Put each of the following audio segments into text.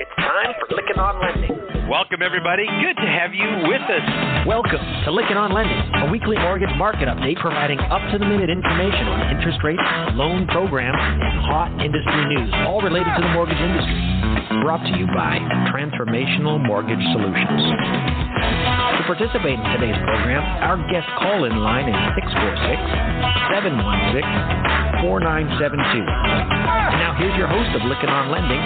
It's time for Lykken on Lending. Welcome, everybody. Good to have you with us. Welcome to Lykken on Lending, a weekly mortgage market update providing up to the minute information on interest rates, loan programs, and hot industry news, all related to the mortgage industry. Brought to you by Transformational Mortgage Solutions. To participate in today's program, our guest call in line is 646 716 4972. Now, here's your host of Lykken on Lending,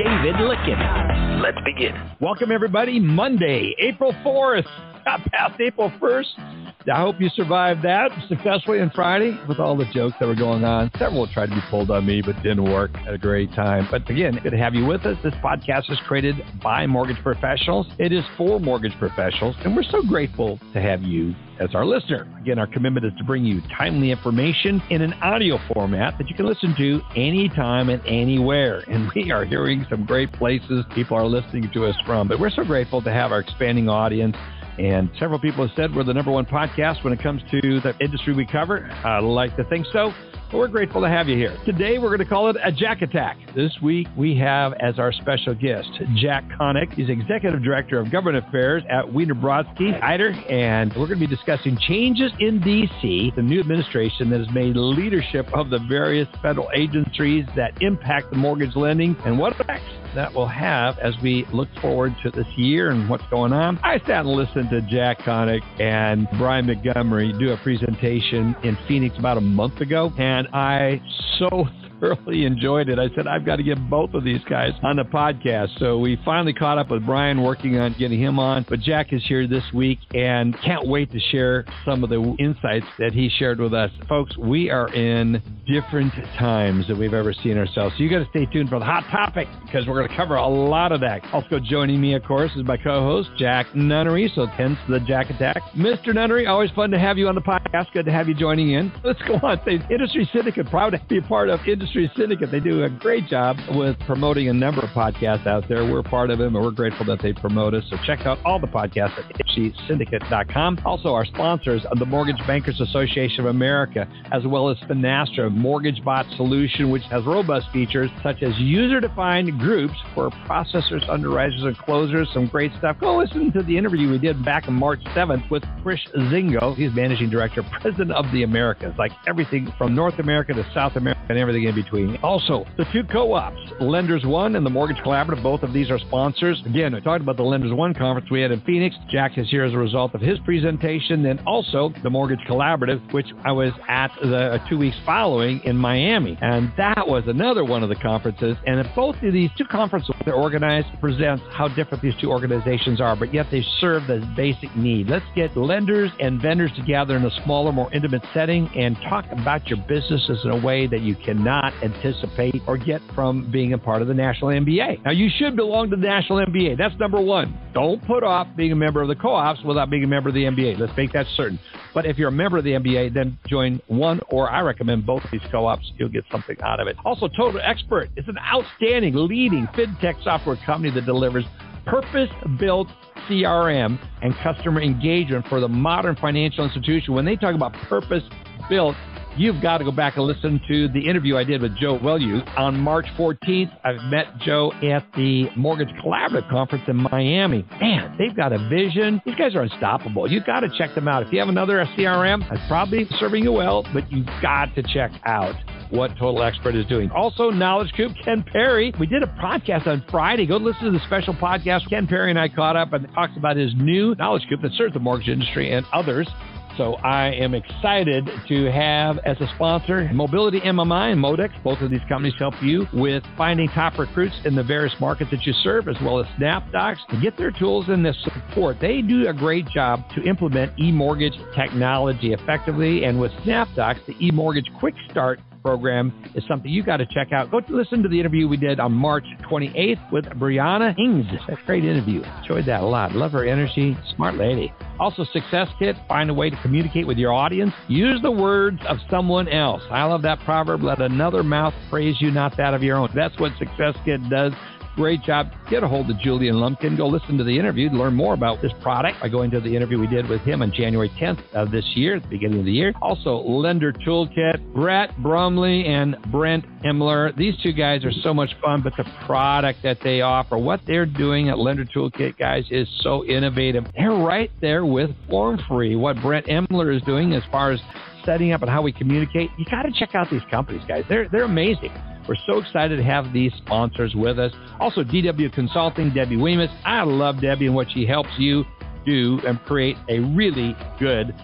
David Lykken. Let's begin. Welcome, everybody. Monday, April 4th. Got past April 1st. I hope you survived that successfully on Friday with all the jokes that were going on. Several tried to be pulled on me, but didn't work. Had a great time. But again, good to have you with us. This podcast is created by mortgage professionals. It is for mortgage professionals, and we're so grateful to have you as our listener. Again, our commitment is to bring you timely information in an audio format that you can listen to anytime and anywhere. And we are hearing some great places people are listening to us from. But we're so grateful to have our expanding audience. And several people have said we're the number one podcast when it comes to the industry we cover. I like to think so. But we're grateful to have you here. Today, we're going to call it a Jack Attack. This week, we have as our special guest Jack Konyk. He's Executive Director of Government Affairs at Weiner Brodsky Kider, and we're going to be discussing changes in D.C., the new administration that has made leadership of the various federal agencies that impact the mortgage lending and what effects that we'll have as we look forward to this year and what's going on. I sat and listened to Jack Konyk and Brian Montgomery do a presentation in Phoenix about a month ago, and I so thoroughly enjoyed it. I said, I've got to get both of these guys on the podcast. So we finally caught up with Brian, working on getting him on. But Jack is here this week and can't wait to share some of the insights that he shared with us. Folks, we are in different times that we've ever seen ourselves. So you got to stay tuned for the hot topic because we're going to cover a lot of that. Also joining me, of course, is my co-host, Jack Nunnery. So hence the Jack Attack. Mr. Nunnery, always fun to have you on the podcast. Good to have you joining in. Let's go on. Industry Syndicate, proud to be a part of Industry Syndicate. They do a great job with promoting a number of podcasts out there. We're part of them and we're grateful that they promote us. So check out all the podcasts at industrysyndicate.com. Also, our sponsors, of the Mortgage Bankers Association of America, as well as Finastra Mortgage Bot Solution, which has robust features such as user defined groups for processors, underwriters, and closers. Some great stuff. Go listen to the interview we did back on March 7th with Chris Zingo. He's Managing Director, President of the Americas, like everything from North America to South America and everything in between. Also, the two co ops, Lenders One and the Mortgage Collaborative, both of these are sponsors. Again, I talked about the Lenders One conference we had in Phoenix. Jack is here as a result of his presentation, and also the Mortgage Collaborative, which I was at the two weeks following in Miami. And that was another one of the conferences. And both of these two conferences they're organized presents how different these two organizations are, but yet they serve the basic need. Let's get lenders and vendors together in a smaller, more intimate setting and talk about your businesses in a way that you cannot anticipate or get from being a part of the National MBA. Now, you should belong to the National MBA. That's number one. Don't put off being a member of the co ops without being a member of the MBA. Let's make that certain. But if you're a member of the MBA, then join one, or I recommend both these co ops. You'll get something out of it. Also, Total Expert is an outstanding, leading fintech software company that delivers purpose built CRM and customer engagement for the modern financial institution. When they talk about purpose built, you've got to go back and listen to the interview I did with Joe Welu on March 14th. I've met Joe at the Mortgage Collaborative Conference in Miami. Man, they've got a vision. These guys are unstoppable. You've got to check them out. If you have another CRM, that's probably serving you well, but you've got to check out what Total Expert is doing. Also, Knowledge Coop, Ken Perry. We did a podcast on Friday. Go listen to the special podcast. Ken Perry and I caught up and talks about his new Knowledge Coop that serves the mortgage industry and others. So I am excited to have as a sponsor Mobility MMI and Modex. Both of these companies help you with finding top recruits in the various markets that you serve, as well as SnapDocs to get their tools and the support. They do a great job to implement e-mortgage technology effectively. And with SnapDocs, the e-mortgage quick start program is something you got to check out. Go listen to the interview we did on March 28th with Brianna Ings. a great interview. Enjoyed that a lot. Love her energy. Smart lady. Also, Success Kit. Find a way to communicate with your audience. Use the words of someone else. I love that proverb. Let another mouth praise you, not that of your own. That's what Success Kit does Great job. Get a hold of Julian Lumpkin. Go listen to the interview to learn more about this product by going to the interview we did with him on January 10th of this year, at the beginning of the year. Also, Lender Toolkit, Brett Brumley and Brent Himmler. These two guys are so much fun, but the product that they offer, what they're doing at Lender Toolkit, guys, is so innovative. They're right there with Form Free. What Brent Himmler is doing as far as setting up and how we communicate, you got to check out these companies, guys. They're they're amazing. We're so excited to have these sponsors with us. Also, DW Consulting, Debbie Weemus. I love Debbie and what she helps you do and create a really good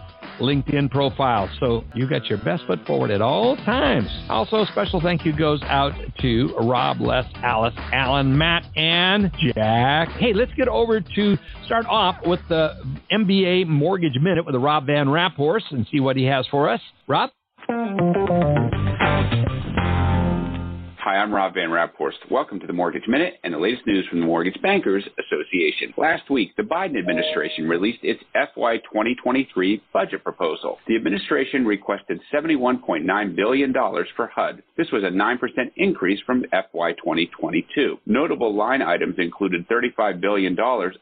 LinkedIn profile. So you got your best foot forward at all times. Also, special thank you goes out to Rob, Les, Alice, Allen, Matt, and Jack. Hey, let's get over to start off with the MBA Mortgage Minute with Rob Van Raaphorst and see what he has for us. Rob? Hi, I'm Rob Van Raaphorst. Welcome to the Mortgage Minute and the latest news from the Mortgage Bankers Association. Last week, the Biden administration released its FY 2023 budget proposal. The administration requested $71.9 billion for HUD. This was a 9% increase from FY 2022. Notable line items included $35 billion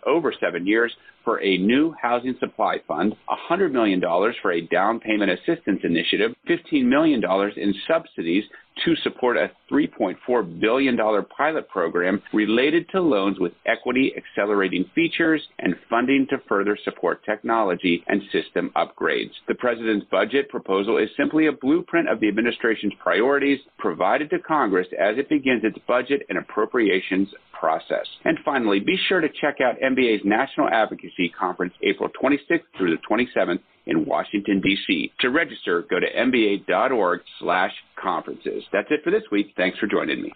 over seven years for a new housing supply fund, $100 million for a down payment assistance initiative, $15 million in subsidies to support a $3.4 billion pilot program related to loans with equity accelerating features and funding to further support technology and system upgrades. The President's budget proposal is simply a blueprint of the administration's priorities provided to Congress as it begins its budget and appropriations process. And finally, be sure to check out MBA's National Advocacy Conference April 26th through the 27th in Washington, D.C. To register, go to mba.org slash conferences. That's it for this week. Thanks for joining me.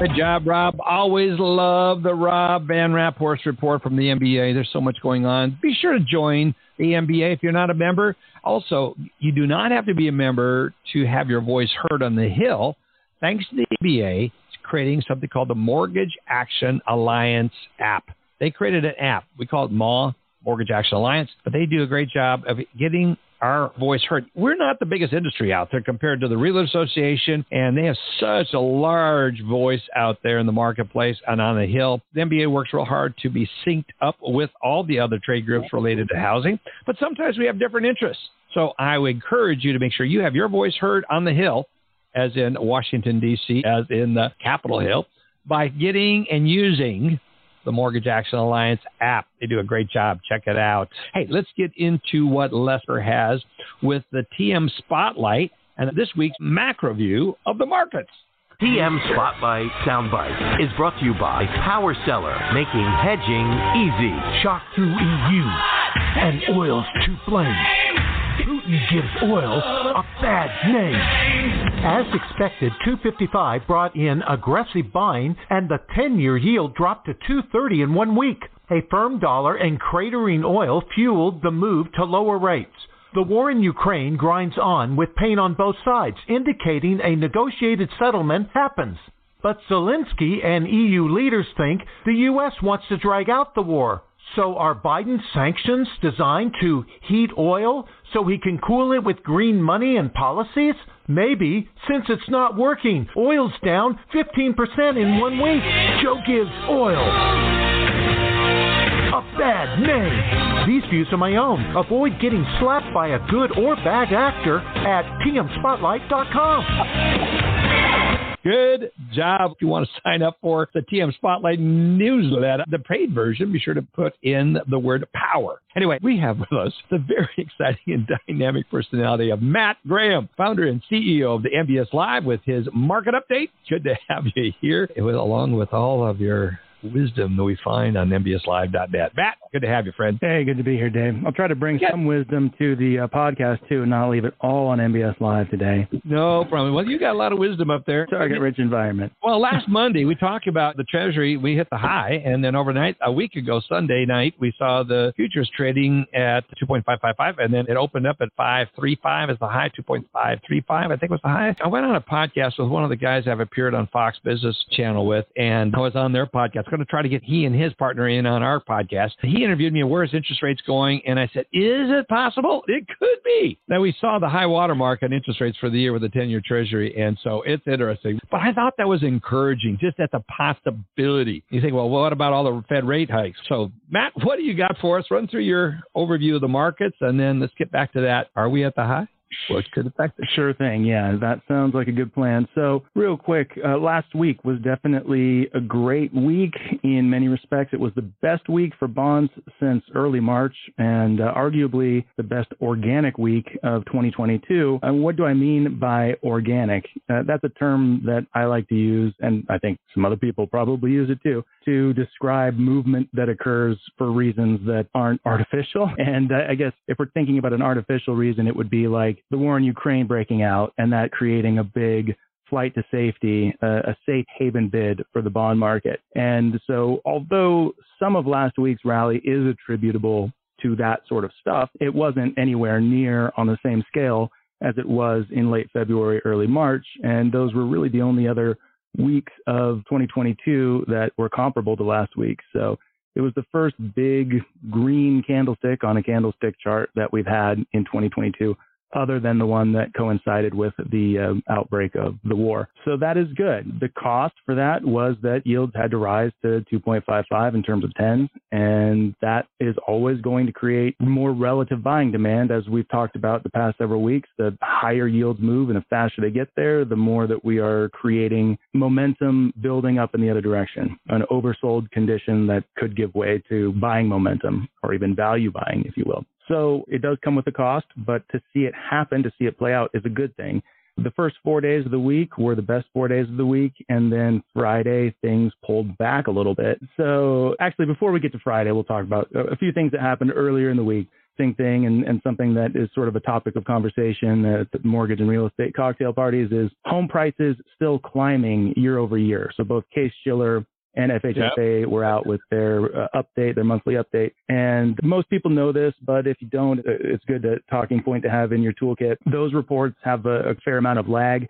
Good job, Rob. Always love the Rob Van Raaphorst report from the MBA. There's so much going on. Be sure to join the MBA if you're not a member. Also, you do not have to be a member to have your voice heard on the Hill. Thanks to the MBA, it's creating something called the Mortgage Action Alliance app. They created an app. We call it MAW, Mortgage Action Alliance, but they do a great job of getting our voice heard. We're not the biggest industry out there compared to the Realtor Association, and they have such a large voice out there in the marketplace and on the Hill. The MBA works real hard to be synced up with all the other trade groups related to housing, but sometimes we have different interests. So I would encourage you to make sure you have your voice heard on the Hill, as in Washington, D.C., as in the Capitol Hill, by getting and using the Mortgage Action Alliance app. They do a great job. Check it out. Hey, let's get into what Lester has with the TM Spotlight and this week's macro view of the markets. TM Spotlight Soundbite is brought to you by Power Seller, making hedging easy. Shock through EU and oil's to blame. Putin gives oil a bad name. As expected, 255 brought in aggressive buying and the 10-year yield dropped to 230 in one week. A firm dollar and cratering oil fueled the move to lower rates. The war in Ukraine grinds on with pain on both sides, indicating a negotiated settlement happens. But Zelensky and EU leaders think the U.S. wants to drag out the war. So are Biden's sanctions designed to heat oil so he can cool it with green money and policies? Maybe, since it's not working. Oil's down 15% in one week. Joe gives oil a bad name. These views are my own. Avoid getting slapped by a good or bad actor at tmspotlight.com. Good job. If you want to sign up for the TM Spotlight newsletter, the paid version, be sure to put in the word power. Anyway, we have with us the very exciting and dynamic personality of Matt Graham, founder and CEO of the MBS Live with his market update. Good to have you here, along with all of your wisdom that we find on MBSLive.net. Matt, good to have you, friend. Hey, good to be here, Dave. I'll try to bring yeah. some wisdom to the uh, podcast, too, and not leave it all on MBS Live today. No problem. Well, you got a lot of wisdom up there. Target rich environment. Well, last Monday, we talked about the Treasury. We hit the high, and then overnight, a week ago, Sunday night, we saw the futures trading at 2.555, and then it opened up at 535 as the high, 2.535, I think was the high. I went on a podcast with one of the guys I've appeared on Fox Business Channel with, and I was on their podcast going to try to get he and his partner in on our podcast. He interviewed me, where's interest rates going? And I said, is it possible? It could be. Now we saw the high water mark on interest rates for the year with the 10 year treasury. And so it's interesting. But I thought that was encouraging just at the possibility. You think, well, what about all the Fed rate hikes? So Matt, what do you got for us? Run through your overview of the markets and then let's get back to that. Are we at the high? Could affect it. Sure thing. Yeah, that sounds like a good plan. So, real quick, uh, last week was definitely a great week in many respects. It was the best week for bonds since early March and uh, arguably the best organic week of 2022. And what do I mean by organic? Uh, that's a term that I like to use, and I think some other people probably use it too, to describe movement that occurs for reasons that aren't artificial. And uh, I guess if we're thinking about an artificial reason, it would be like the war in Ukraine breaking out and that creating a big flight to safety, uh, a safe haven bid for the bond market. And so, although some of last week's rally is attributable to that sort of stuff, it wasn't anywhere near on the same scale as it was in late February, early March. And those were really the only other weeks of 2022 that were comparable to last week. So it was the first big green candlestick on a candlestick chart that we've had in 2022 other than the one that coincided with the uh, outbreak of the war. So that is good. The cost for that was that yields had to rise to 2.55 in terms of 10s, and that is always going to create more relative buying demand as we've talked about the past several weeks. The higher yields move and the faster they get there, the more that we are creating momentum building up in the other direction, an oversold condition that could give way to buying momentum or even value buying, if you will. So it does come with a cost, but to see it happen, to see it play out is a good thing. The first four days of the week were the best four days of the week, and then Friday things pulled back a little bit. So actually, before we get to Friday, we'll talk about a few things that happened earlier in the week. Thing thing and, and something that is sort of a topic of conversation at the mortgage and real estate cocktail parties is home prices still climbing year over year. So both Case Shiller and FHFA yep. were out with their uh, update, their monthly update. And most people know this, but if you don't, uh, it's good to talking point to have in your toolkit. Those reports have a, a fair amount of lag.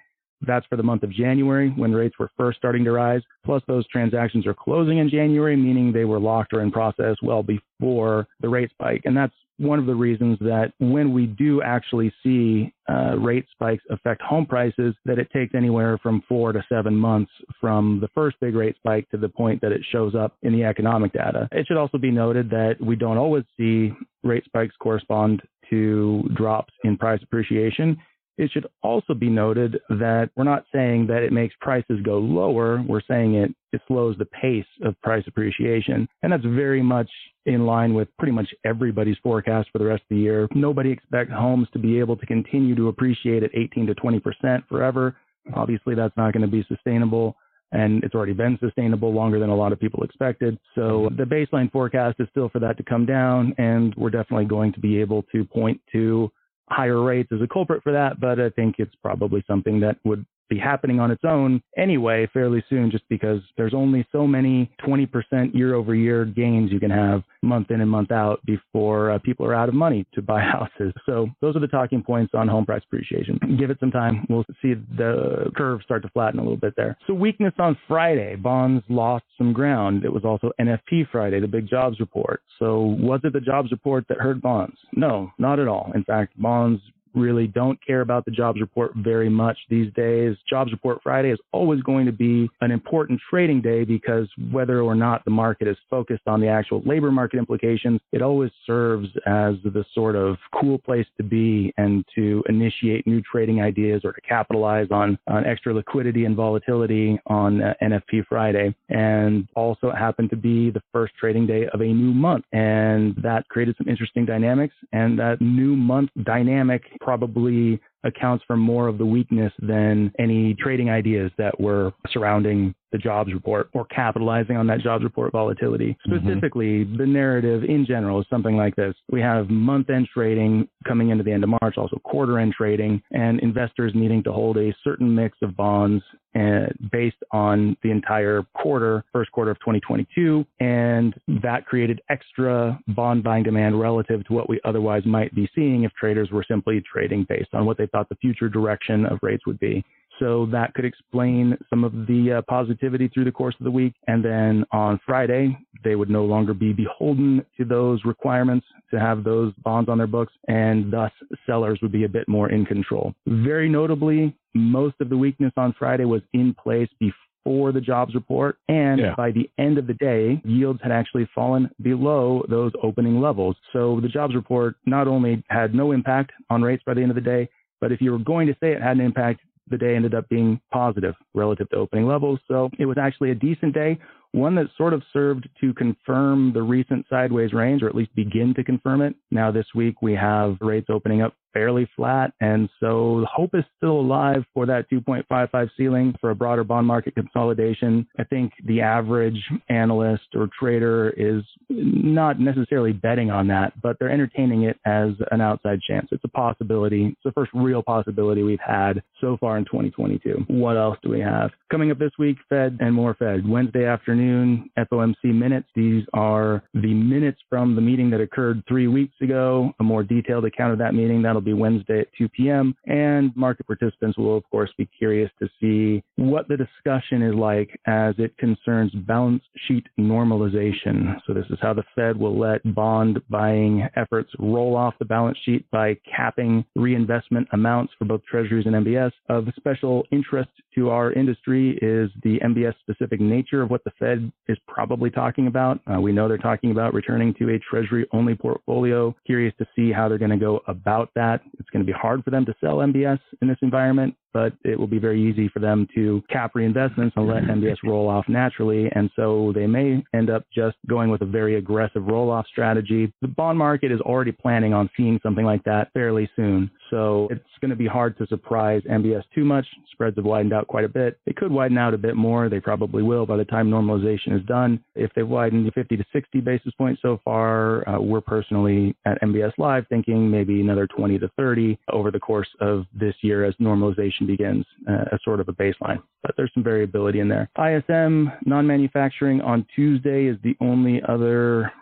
That's for the month of January when rates were first starting to rise. Plus, those transactions are closing in January, meaning they were locked or in process well before the rate spike. And that's one of the reasons that when we do actually see uh, rate spikes affect home prices, that it takes anywhere from four to seven months from the first big rate spike to the point that it shows up in the economic data. It should also be noted that we don't always see rate spikes correspond to drops in price appreciation. It should also be noted that we're not saying that it makes prices go lower. We're saying it, it slows the pace of price appreciation. And that's very much in line with pretty much everybody's forecast for the rest of the year. Nobody expects homes to be able to continue to appreciate at 18 to 20% forever. Obviously, that's not going to be sustainable and it's already been sustainable longer than a lot of people expected. So the baseline forecast is still for that to come down, and we're definitely going to be able to point to higher rates as a culprit for that, but I think it's probably something that would be happening on its own anyway fairly soon just because there's only so many 20% year over year gains you can have month in and month out before uh, people are out of money to buy houses. So those are the talking points on home price appreciation. Give it some time. We'll see the curve start to flatten a little bit there. So weakness on Friday, bonds lost some ground. It was also NFP Friday, the big jobs report. So was it the jobs report that hurt bonds? No, not at all. In fact, bonds really don't care about the jobs report very much these days. Jobs report Friday is always going to be an important trading day because whether or not the market is focused on the actual labor market implications, it always serves as the sort of cool place to be and to initiate new trading ideas or to capitalize on, on extra liquidity and volatility on uh, NFP Friday. And also happened to be the first trading day of a new month. And that created some interesting dynamics. And that new month dynamic probably accounts for more of the weakness than any trading ideas that were surrounding the jobs report or capitalizing on that jobs report volatility. Mm-hmm. Specifically, mm-hmm. the narrative in general is something like this. We have month end trading coming into the end of March, also quarter end trading, and investors needing to hold a certain mix of bonds Uh, based on the entire quarter, first quarter of 2022. And that created extra bond buying demand relative to what we otherwise might be seeing if traders were simply trading based on what they thought the future direction of rates would be. So that could explain some of the uh, positivity through the course of the week. And then on Friday, they would no longer be beholden to those requirements to have those bonds on their books, and thus sellers would be a bit more in control. Very notably, most of the weakness on Friday was in place before for the jobs report. And yeah. by the end of the day, yields had actually fallen below those opening levels. So the jobs report not only had no impact on rates by the end of the day, but if you were going to say it had an impact, the day ended up being positive relative to opening levels. So it was actually a decent day one that sort of served to confirm the recent sideways range, or at least begin to confirm it. Now, this week we have rates opening up fairly flat, and so hope is still alive for that 2.55 ceiling for a broader bond market consolidation. I think the average analyst or trader is not necessarily betting on that, but they're entertaining it as an outside chance. It's a possibility. It's the first real possibility we've had so far in 2022. What else do we have? Coming up this week, Fed and more Fed. Wednesday afternoon, FOMC minutes. These are the minutes from the meeting that occurred three weeks ago. A more detailed account of that meeting, that'll be Wednesday at 2 p.m. And market participants will, of course, be curious to see what the discussion is like as it concerns balance sheet normalization. So, this is how the Fed will let bond buying efforts roll off the balance sheet by capping reinvestment amounts for both treasuries and MBS. Of special interest to our industry is the MBS specific nature of what the Fed Fed is probably talking about. Uh, we know they're talking about returning to a Treasury only portfolio. Curious to see how they're going to go about that. It's going to be hard for them to sell MBS in this environment but it will be very easy for them to cap reinvestments and let MBS roll off naturally. And so they may end up just going with a very aggressive roll off strategy. The bond market is already planning on seeing something like that fairly soon. So it's going to be hard to surprise MBS too much. Spreads have widened out quite a bit. They could widen out a bit more. They probably will by the time normalization is done. If they've widened 50 to 60 basis points so far, uh, we're personally at MBS Live thinking maybe another 20 to 30 over the course of this year as normalization begins uh, as sort of a baseline. But there's some variability in there. ISM non manufacturing on Tuesday is the only other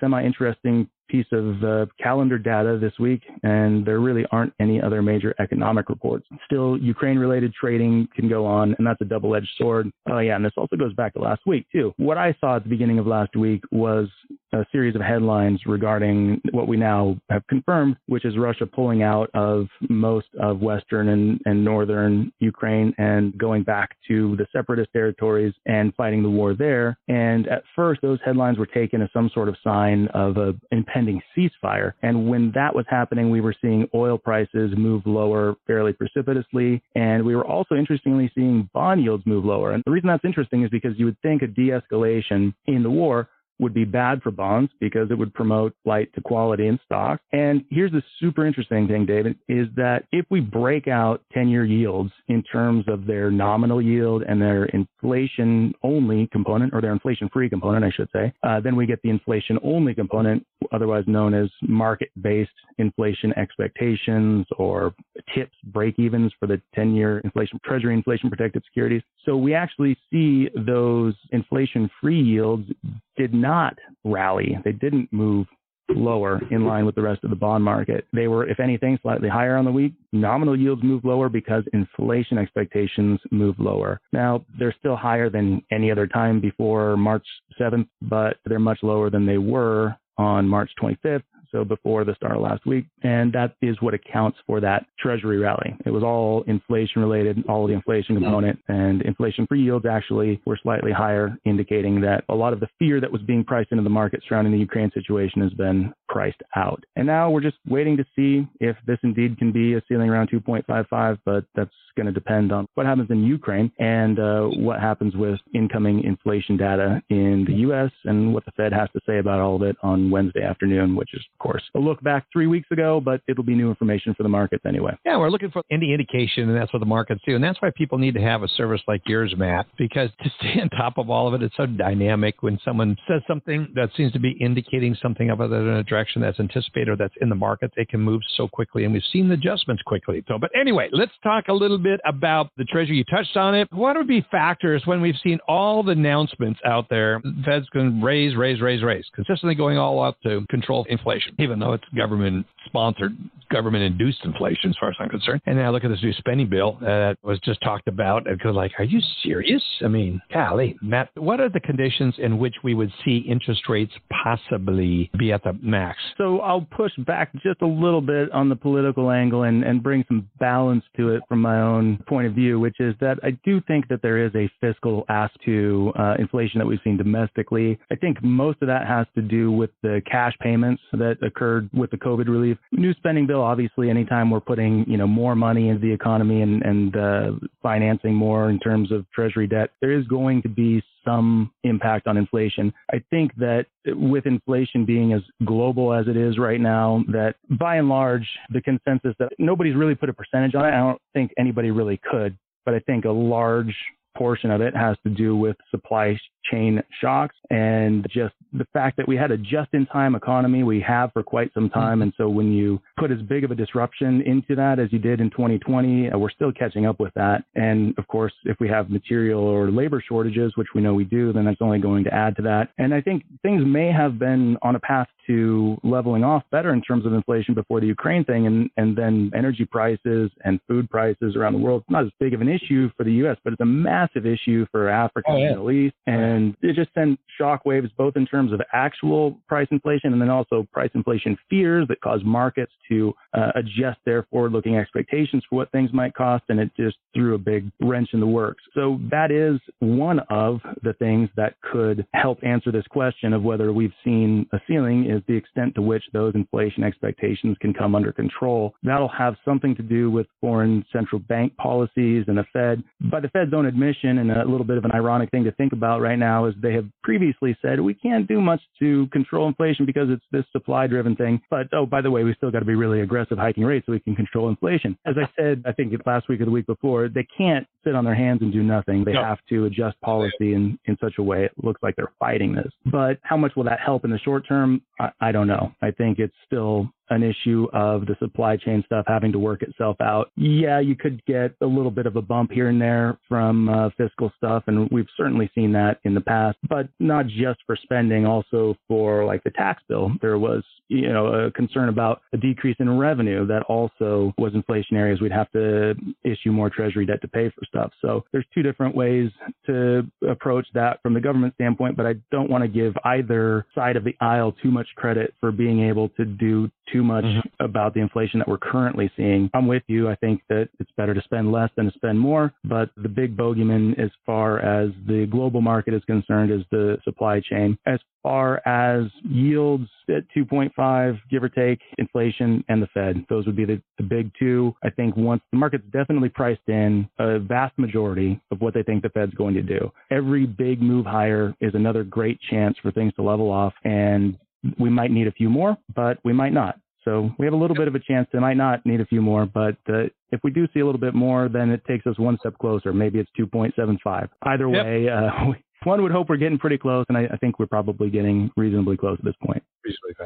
semi interesting piece of uh, calendar data this week, and there really aren't any other major economic reports. Still, Ukraine related trading can go on, and that's a double edged sword. Oh, yeah, and this also goes back to last week, too. What I saw at the beginning of last week was a series of headlines regarding what we now have confirmed, which is Russia pulling out of most of Western and, and Northern Ukraine and going back to the separatist territories and fighting the war there. And at first, those headlines were taken as some sort of sign of an impending ceasefire. And when that was happening, we were seeing oil prices move lower fairly precipitously. And we were also interestingly seeing bond yields move lower. And the reason that's interesting is because you would think a de escalation in the war would be bad for bonds because it would promote flight to quality in stock. And here's the super interesting thing, David, is that if we break out 10 year yields in terms of their nominal yield and their inflation only component, or their inflation free component, I should say, uh, then we get the inflation only component, otherwise known as market based inflation expectations or TIPS break evens for the 10 year inflation, treasury inflation protected securities. So we actually see those inflation free yields did not rally. They didn't move lower in line with the rest of the bond market. They were, if anything, slightly higher on the week. Nominal yields moved lower because inflation expectations moved lower. Now, they're still higher than any other time before March 7th, but they're much lower than they were on March 25th so before the start of last week. And that is what accounts for that treasury rally. It was all inflation related, all of the inflation component, and inflation free yields actually were slightly higher, indicating that a lot of the fear that was being priced into the market surrounding the Ukraine situation has been priced out. And now we're just waiting to see if this indeed can be a ceiling around 2.55, but that's going to depend on what happens in Ukraine and uh, what happens with incoming inflation data in the U.S. and what the Fed has to say about all of it on Wednesday afternoon, which is of course. A look back three weeks ago, but it'll be new information for the markets anyway. Yeah, we're looking for any indication, and that's what the markets do. And that's why people need to have a service like yours, Matt, because to stay on top of all of it, it's so dynamic. When someone says something that seems to be indicating something other than a direction that's anticipated or that's in the market, they can move so quickly. And we've seen the adjustments quickly. So, but anyway, let's talk a little bit about the Treasury. You touched on it. What would be factors when we've seen all the announcements out there? Fed's going to raise, raise, raise, raise, consistently going all up to control inflation even though it's government sponsored government induced inflation as far as I'm concerned. And I look at this new spending bill that was just talked about and go like, are you serious? I mean, golly, Matt, what are the conditions in which we would see interest rates possibly be at the max? So I'll push back just a little bit on the political angle and, and bring some balance to it from my own point of view, which is that I do think that there is a fiscal ask to uh, inflation that we've seen domestically. I think most of that has to do with the cash payments that occurred with the COVID relief. New spending bill obviously, anytime we're putting you know more money into the economy and and uh, financing more in terms of treasury debt, there is going to be some impact on inflation. I think that with inflation being as global as it is right now, that by and large, the consensus that nobody's really put a percentage on it. I don't think anybody really could, but I think a large portion of it has to do with supply chain shocks and just the fact that we had a just in time economy we have for quite some time. Mm-hmm. And so when you put as big of a disruption into that as you did in 2020, uh, we're still catching up with that. And of course, if we have material or labor shortages, which we know we do, then that's only going to add to that. And I think things may have been on a path to leveling off better in terms of inflation before the Ukraine thing. And, and then energy prices and food prices around the world, It's not as big of an issue for the U.S., but it's a massive issue for Africa oh, yeah. and the Middle East. And it just sent shock waves both in terms of actual price inflation and then also price inflation fears that cause markets to uh, adjust their forward looking expectations for what things might cost. And it just threw a big wrench in the works. So that is one of the things that could help answer this question of whether we've seen a ceiling is the extent to which those inflation expectations can come under control. That'll have something to do with foreign central bank policies and the Fed. By the Fed's own admission, and a little bit of an ironic thing to think about right now is they have previously said we can't do much to control inflation because it's this supply driven thing. But oh, by the way, we still got to be really aggressive hiking rates so we can control inflation. As I said, I think last week or the week before, they can't sit on their hands and do nothing. They no. have to adjust policy in, in such a way it looks like they're fighting this. But how much will that help in the short term? I, I don't know. I think it's still an issue of the supply chain stuff having to work itself out. Yeah, you could get a little bit of a bump here and there from uh, fiscal stuff, and we've certainly seen that in the past, but not just for spending, also for like the tax bill. There was, you know, a concern about a decrease in revenue that also was inflationary as we'd have to issue more treasury debt to pay for stuff. So there's two different ways to approach that from the government standpoint, but I don't want to give either side of the aisle too much credit for being able to do too much mm-hmm. about the inflation that we're currently seeing. I'm with you. I think that it's better to spend less than to spend more. But the big bogeyman, as far as the global market is concerned, is the supply chain. As far as yields at 2.5, give or take, inflation and the Fed. Those would be the, the big two. I think once the market's definitely priced in a vast majority of what they think the Fed's going to do. Every big move higher is another great chance for things to level off. And we might need a few more, but we might not. So we have a little bit of a chance. They might not need a few more, but uh, if we do see a little bit more, then it takes us one step closer. Maybe it's 2.75. Either yep. way, uh, one would hope we're getting pretty close, and I, I, think we're probably getting reasonably close at this point.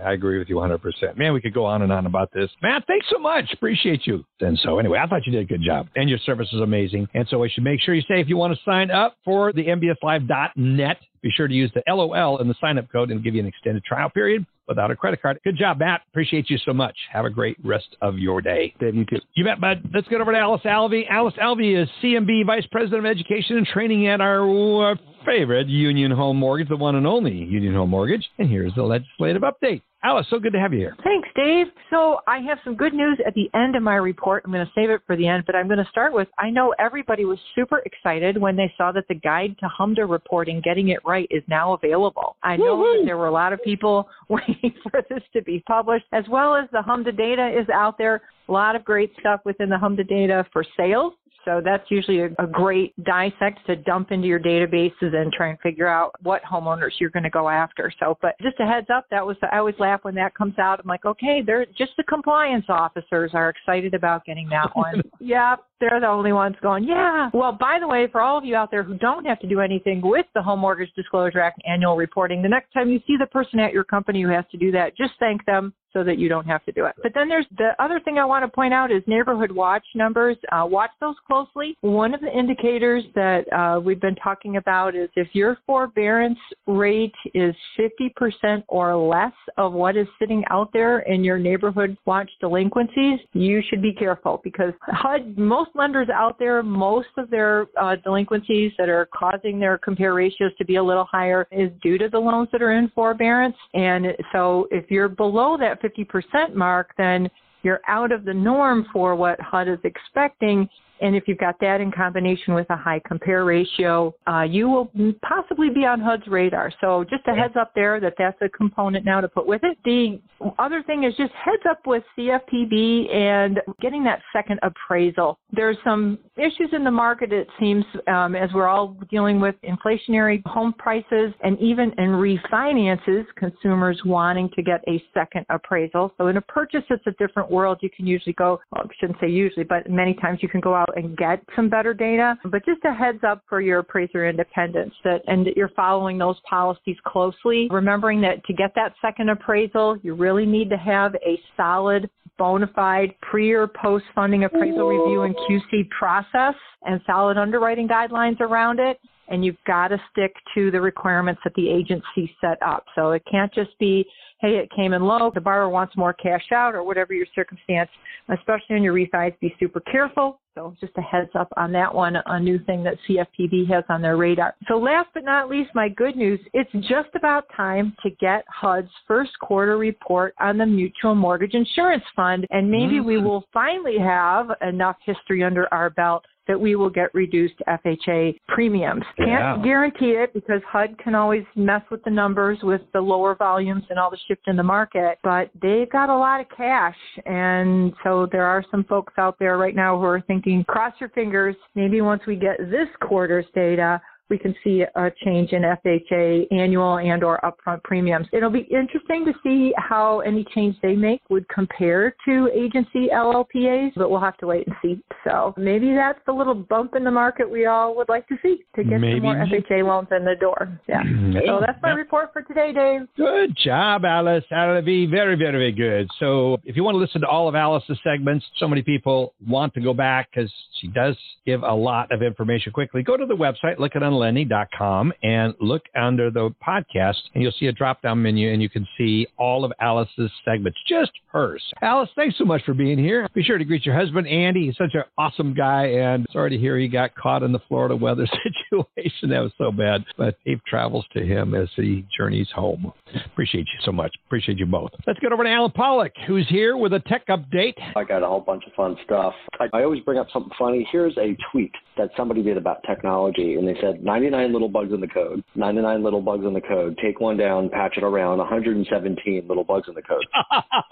I agree with you 100%. Man, we could go on and on about this. Matt, thanks so much. Appreciate you. And so, anyway, I thought you did a good job, and your service is amazing. And so, I should make sure you say if you want to sign up for the MBSLive.net, be sure to use the LOL in the sign up code and give you an extended trial period without a credit card. Good job, Matt. Appreciate you so much. Have a great rest of your day. Dave, you too. You bet, bud. Let's get over to Alice Alvey. Alice Alvey is CMB Vice President of Education and Training at our uh, favorite Union Home Mortgage, the one and only Union Home Mortgage. And here's the legislative update. Alice, so good to have you here. Thanks, Dave. So I have some good news at the end of my report. I'm going to save it for the end, but I'm going to start with I know everybody was super excited when they saw that the guide to HMDA reporting, Getting It Right, is now available. I know Woo-hoo. that there were a lot of people waiting for this to be published, as well as the HMDA data is out there. A lot of great stuff within the HMDA data for sales so that's usually a, a great dissect to dump into your databases and try and figure out what homeowners you're going to go after. So, but just a heads up, that was, I always laugh when that comes out. I'm like, okay, they're just the compliance officers are excited about getting that one. yep. They're the only ones going, yeah. Well, by the way, for all of you out there who don't have to do anything with the Home Mortgage Disclosure Act annual reporting, the next time you see the person at your company who has to do that, just thank them so that you don't have to do it. But then there's the other thing I want to point out is neighborhood watch numbers. Uh, watch those closely. One of the indicators that uh, we've been talking about is if your forbearance rate is 50% or less of what is sitting out there in your neighborhood watch delinquencies, you should be careful because HUD, most lenders out there, most of their uh, delinquencies that are causing their compare ratios to be a little higher is due to the loans that are in forbearance. And so if you're below that 50% mark, then you're out of the norm for what HUD is expecting and if you've got that in combination with a high compare ratio, uh, you will possibly be on HUD's radar. So just a heads up there that that's a component now to put with it. The other thing is just heads up with CFPB and getting that second appraisal. There's some issues in the market, it seems, um, as we're all dealing with inflationary home prices and even in refinances, consumers wanting to get a second appraisal. So in a purchase, it's a different world. You can usually go, well, I shouldn't say usually, but many times you can go out out and get some better data. But just a heads up for your appraiser independence that and that you're following those policies closely, remembering that to get that second appraisal, you really need to have a solid bona fide pre or post funding appraisal review and QC process and solid underwriting guidelines around it and you've got to stick to the requirements that the agency set up. So it can't just be, hey, it came in low, the borrower wants more cash out, or whatever your circumstance. Especially on your refis, be super careful. So just a heads up on that one, a new thing that CFPB has on their radar. So last but not least, my good news, it's just about time to get HUD's first quarter report on the Mutual Mortgage Insurance Fund, and maybe mm-hmm. we will finally have enough history under our belt that we will get reduced FHA premiums. Can't yeah. guarantee it because HUD can always mess with the numbers with the lower volumes and all the shift in the market, but they've got a lot of cash. And so there are some folks out there right now who are thinking, cross your fingers, maybe once we get this quarter's data, we can see a change in FHA annual and or upfront premiums. It'll be interesting to see how any change they make would compare to agency LLPAs, but we'll have to wait and see. So maybe that's the little bump in the market we all would like to see to get maybe. some more FHA loans in the door. Yeah. Maybe. So that's my report for today, Dave. Good job, Alice. That'll be very, very, very good. So if you want to listen to all of Alice's segments, so many people want to go back because she does give a lot of information quickly. Go to the website, look at it lenny.com and look under the podcast and you'll see a drop down menu and you can see all of Alice's segments, just hers. Alice, thanks so much for being here. Be sure to greet your husband, Andy. He's such an awesome guy and sorry to hear he got caught in the Florida weather situation. That was so bad, but safe travels to him as he journeys home. Appreciate you so much. Appreciate you both. Let's get over to Allen Pollock, who's here with a tech update. I got a whole bunch of fun stuff. I, I always bring up something funny. Here's a tweet that somebody did about technology, and they said 99 little bugs in the code, 99 little bugs in the code. Take one down, patch it around. 117 little bugs in the code.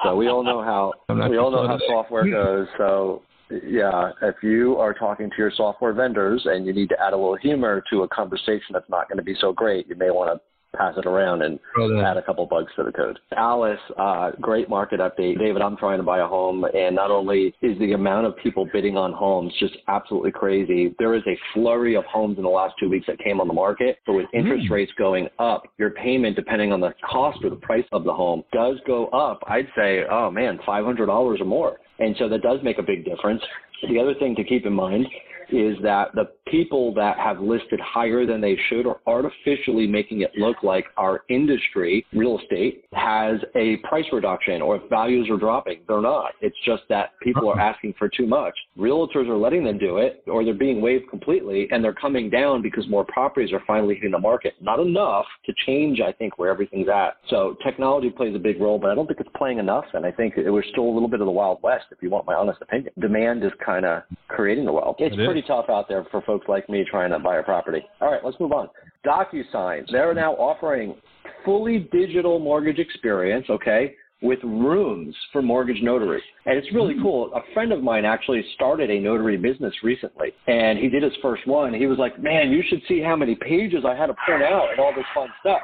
so we all know how we all know how software goes. So yeah, if you are talking to your software vendors and you need to add a little humor to a conversation that's not going to be so great, you may want to pass it around and add a couple bugs to the code. Alice, uh, great market update. David, I'm trying to buy a home, and not only is the amount of people bidding on homes just absolutely crazy, there is a flurry of homes in the last two weeks that came on the market. But with interest mm. rates going up, your payment, depending on the cost or the price of the home, does go up. I'd say, oh man, $500 or more. And so that does make a big difference. The other thing to keep in mind is that the people that have listed higher than they should are artificially making it look like our industry, real estate, has a price reduction or if values are dropping. They're not. It's just that people are uh-huh. asking for too much. Realtors are letting them do it or they're being waived completely and they're coming down because more properties are finally hitting the market. Not enough to change, I think, where everything's at. So technology plays a big role, but I don't think it's playing enough. And I think it was still a little bit of the Wild West, if you want my honest opinion. Demand is kind of creating the Wild. It's it pretty tough out there for folks like me trying to buy a property. All right, let's move on. DocuSign, they're now offering fully digital mortgage experience, okay, with rooms for mortgage notary. And it's really hmm. cool. A friend of mine actually started a notary business recently, and he did his first one. He was like, man, you should see how many pages I had to print out and all this fun stuff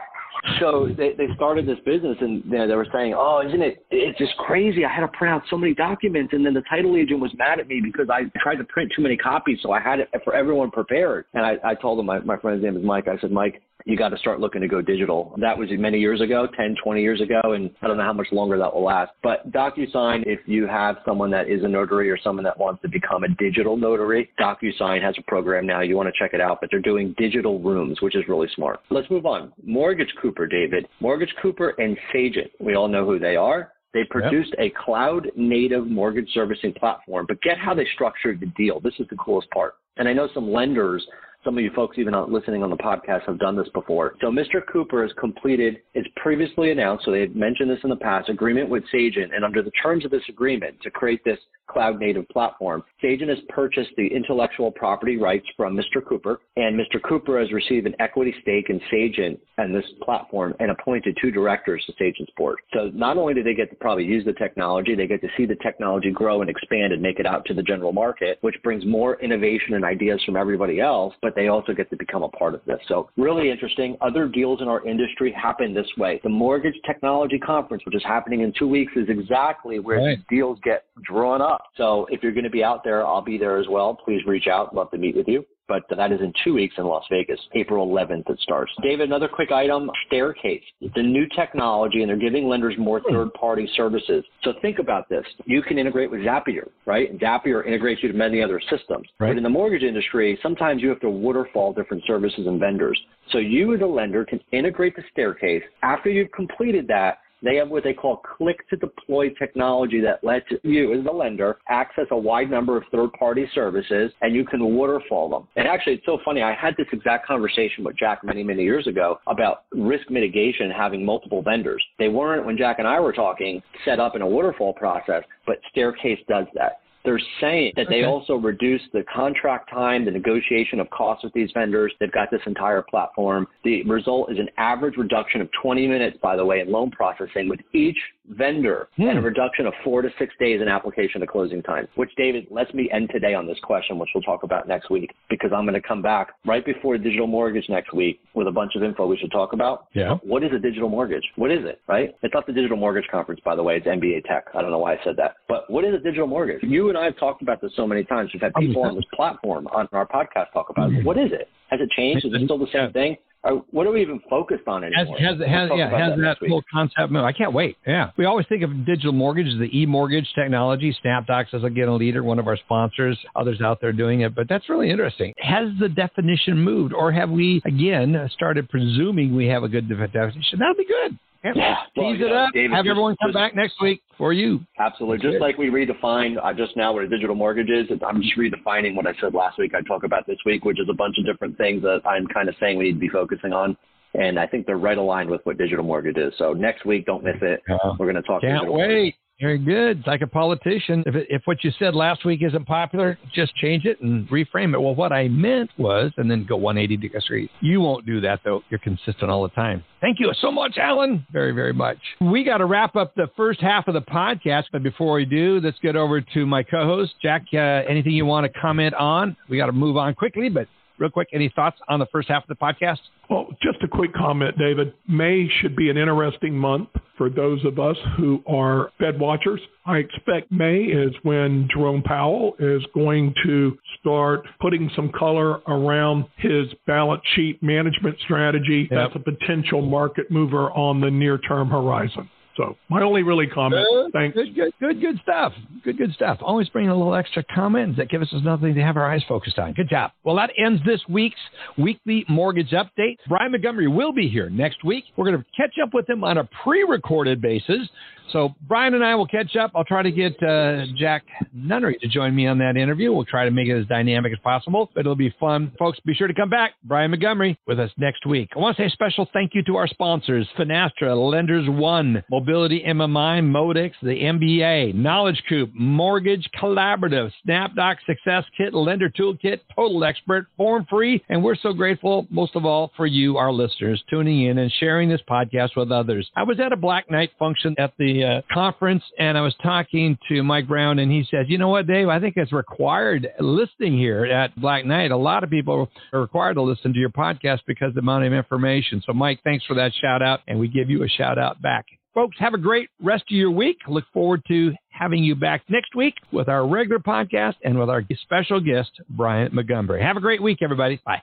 so they, they started this business and you know, they were saying, oh, isn't it, it's just crazy. I had to print out so many documents. And then the title agent was mad at me because I tried to print too many copies. So I had it for everyone prepared. And I, I told him, my, my friend's name is Mike. I said, Mike, you got to start looking to go digital. That was many years ago, 10, 20 years ago, and I don't know how much longer that will last. But DocuSign, if you have someone that is a notary or someone that wants to become a digital notary, DocuSign has a program now. You want to check it out, but they're doing digital rooms, which is really smart. Let's move on. Mr. Cooper, David. Mr. Cooper and Sagent. We all know who they are. They produced yep. a cloud native mortgage servicing platform, but get how they structured the deal. This is the coolest part. And I know some lenders some of you folks, even listening on the podcast, have done this before. So Mr. Cooper has completed its previously announced, so they had mentioned this in the past, agreement with Sagent. And under the terms of this agreement to create this cloud native platform, Sagent has purchased the intellectual property rights from Mr. Cooper. And Mr. Cooper has received an equity stake in Sagent and this platform and appointed two directors to Sagent's board. So not only do they get to probably use the technology, they get to see the technology grow and expand and make it out to the general market, which brings more innovation and ideas from everybody else, but they also get to become a part of this. So really interesting. Other deals in our industry happen this way. The Mortgage Technology Conference, which is happening in two weeks, is exactly where right. deals get drawn up. So if you're going to be out there, I'll be there as well. Please reach out. Love to meet with you but that is in two weeks in Las Vegas. April 11th it starts. David, another quick item, Staircase. It's a new technology and they're giving lenders more hmm. third-party services. So think about this. You can integrate with Zapier, right? Zapier integrates you to many other systems. Right. But in the mortgage industry, sometimes you have to waterfall different services and vendors. So you as a lender can integrate the Staircase. After you've completed that, they have what they call click to deploy technology that lets you, as the lender, access a wide number of third party services and you can waterfall them. And actually, it's so funny. I had this exact conversation with Jack many, many years ago about risk mitigation having multiple vendors. They weren't, when Jack and I were talking, set up in a waterfall process, but Staircase does that. They're saying that they also reduce the contract time, the negotiation of costs with these vendors. They've got this entire platform. The result is an average reduction of 20 minutes, by the way, in loan processing with each vendor hmm. and a reduction of four to six days in application to closing time, which David lets me end today on this question, which we'll talk about next week, because I'm going to come back right before digital mortgage next week with a bunch of info we should talk about. Yeah. What is a digital mortgage? What is it, right? It's not the digital mortgage conference, by the way. It's MBA Tech. I don't know why I said that. But what is a digital mortgage? You and I have talked about this so many times. We've had people on this platform on our podcast talk about it. Mm-hmm. What is it? Has it changed? Is it still the same thing? Or what are we even focused on anymore? Has, has, has yeah, has that, that whole concept moved? I can't wait. Yeah. We always think of digital mortgage as the e-mortgage technology. SnapDocs is again a leader, one of our sponsors, others out there doing it, but that's really interesting. Has the definition moved or have we again started presuming we have a good definition? That'd be good. Yeah. Well, Tease it up. David, Have just, everyone come just, back next week for you. Absolutely. That's just it. like we redefined uh, just now what a digital mortgage is, I'm just redefining what I said last week. I talk about this week, which is a bunch of different things that I'm kind of saying we need to be focusing on. And I think they're right aligned with what digital mortgage is. So next week, don't miss it. Uh, We're going to talk. Can't wait. Mortgage. Very good. It's like a politician. If, it, if what you said last week isn't popular, just change it and reframe it. Well, what I meant was, and then go 180 degrees. You won't do that, though. You're consistent all the time. Thank you so much, Allen. Very, very much. We got to wrap up the first half of the podcast. But before we do, let's get over to my co host, Jack. Uh, anything you want to comment on? We got to move on quickly, but real quick, any thoughts on the first half of the podcast? Well, just a quick comment, David. May should be an interesting month for those of us who are Fed watchers. I expect May is when Jerome Powell is going to start putting some color around his balance sheet management strategy. Yep. That's a potential market mover on the near term horizon. So my only really comment. Good, Thanks. Good, good, good, good stuff. Good, good stuff. Always bring a little extra comment that gives us nothing to have our eyes focused on. Good job. Well, that ends this week's weekly mortgage update. Brian Montgomery will be here next week. We're going to catch up with him on a pre-recorded basis. So Brian and I will catch up. I'll try to get uh, Jack Nunnery to join me on that interview. We'll try to make it as dynamic as possible, but it'll be fun. Folks, be sure to come back. Brian Montgomery with us next week. I want to say a special thank you to our sponsors, Finastra, Lenders One, Mobility MMI, Modex, the MBA, Knowledge Coop, Mortgage Collaborative, SnapDoc Success Kit, Lender Toolkit, Total Expert, FormFree, and we're so grateful, most of all, for you, our listeners, tuning in and sharing this podcast with others. I was at a Black Knight function at the uh, conference and I was talking to Mike Brown and he said, you know what, Dave, I think it's required listening here at Black Knight. A lot of people are required to listen to your podcast because of the amount of information. So Mike, thanks for that shout out and we give you a shout out back. Folks, have a great rest of your week. Look forward to having you back next week with our regular podcast and with our special guest, Brian Montgomery. Have a great week, everybody. Bye.